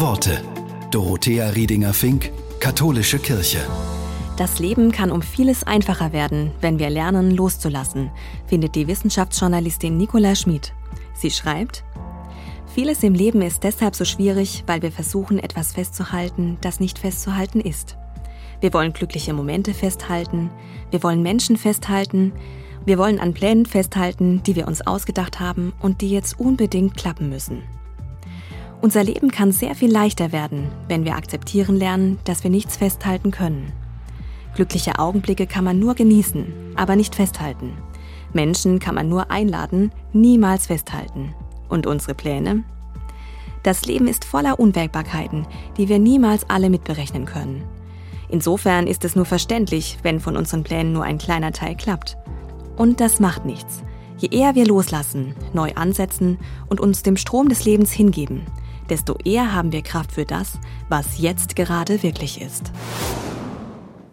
Worte. Dorothea Riedinger-Fink, Katholische Kirche. Das Leben kann um vieles einfacher werden, wenn wir lernen, loszulassen, findet die Wissenschaftsjournalistin Nicola Schmid. Sie schreibt, Vieles im Leben ist deshalb so schwierig, weil wir versuchen, etwas festzuhalten, das nicht festzuhalten ist. Wir wollen glückliche Momente festhalten, wir wollen Menschen festhalten, wir wollen an Plänen festhalten, die wir uns ausgedacht haben und die jetzt unbedingt klappen müssen. Unser Leben kann sehr viel leichter werden, wenn wir akzeptieren lernen, dass wir nichts festhalten können. Glückliche Augenblicke kann man nur genießen, aber nicht festhalten. Menschen kann man nur einladen, niemals festhalten. Und unsere Pläne? Das Leben ist voller Unwägbarkeiten, die wir niemals alle mitberechnen können. Insofern ist es nur verständlich, wenn von unseren Plänen nur ein kleiner Teil klappt. Und das macht nichts. Je eher wir loslassen, neu ansetzen und uns dem Strom des Lebens hingeben, desto eher haben wir Kraft für das, was jetzt gerade wirklich ist.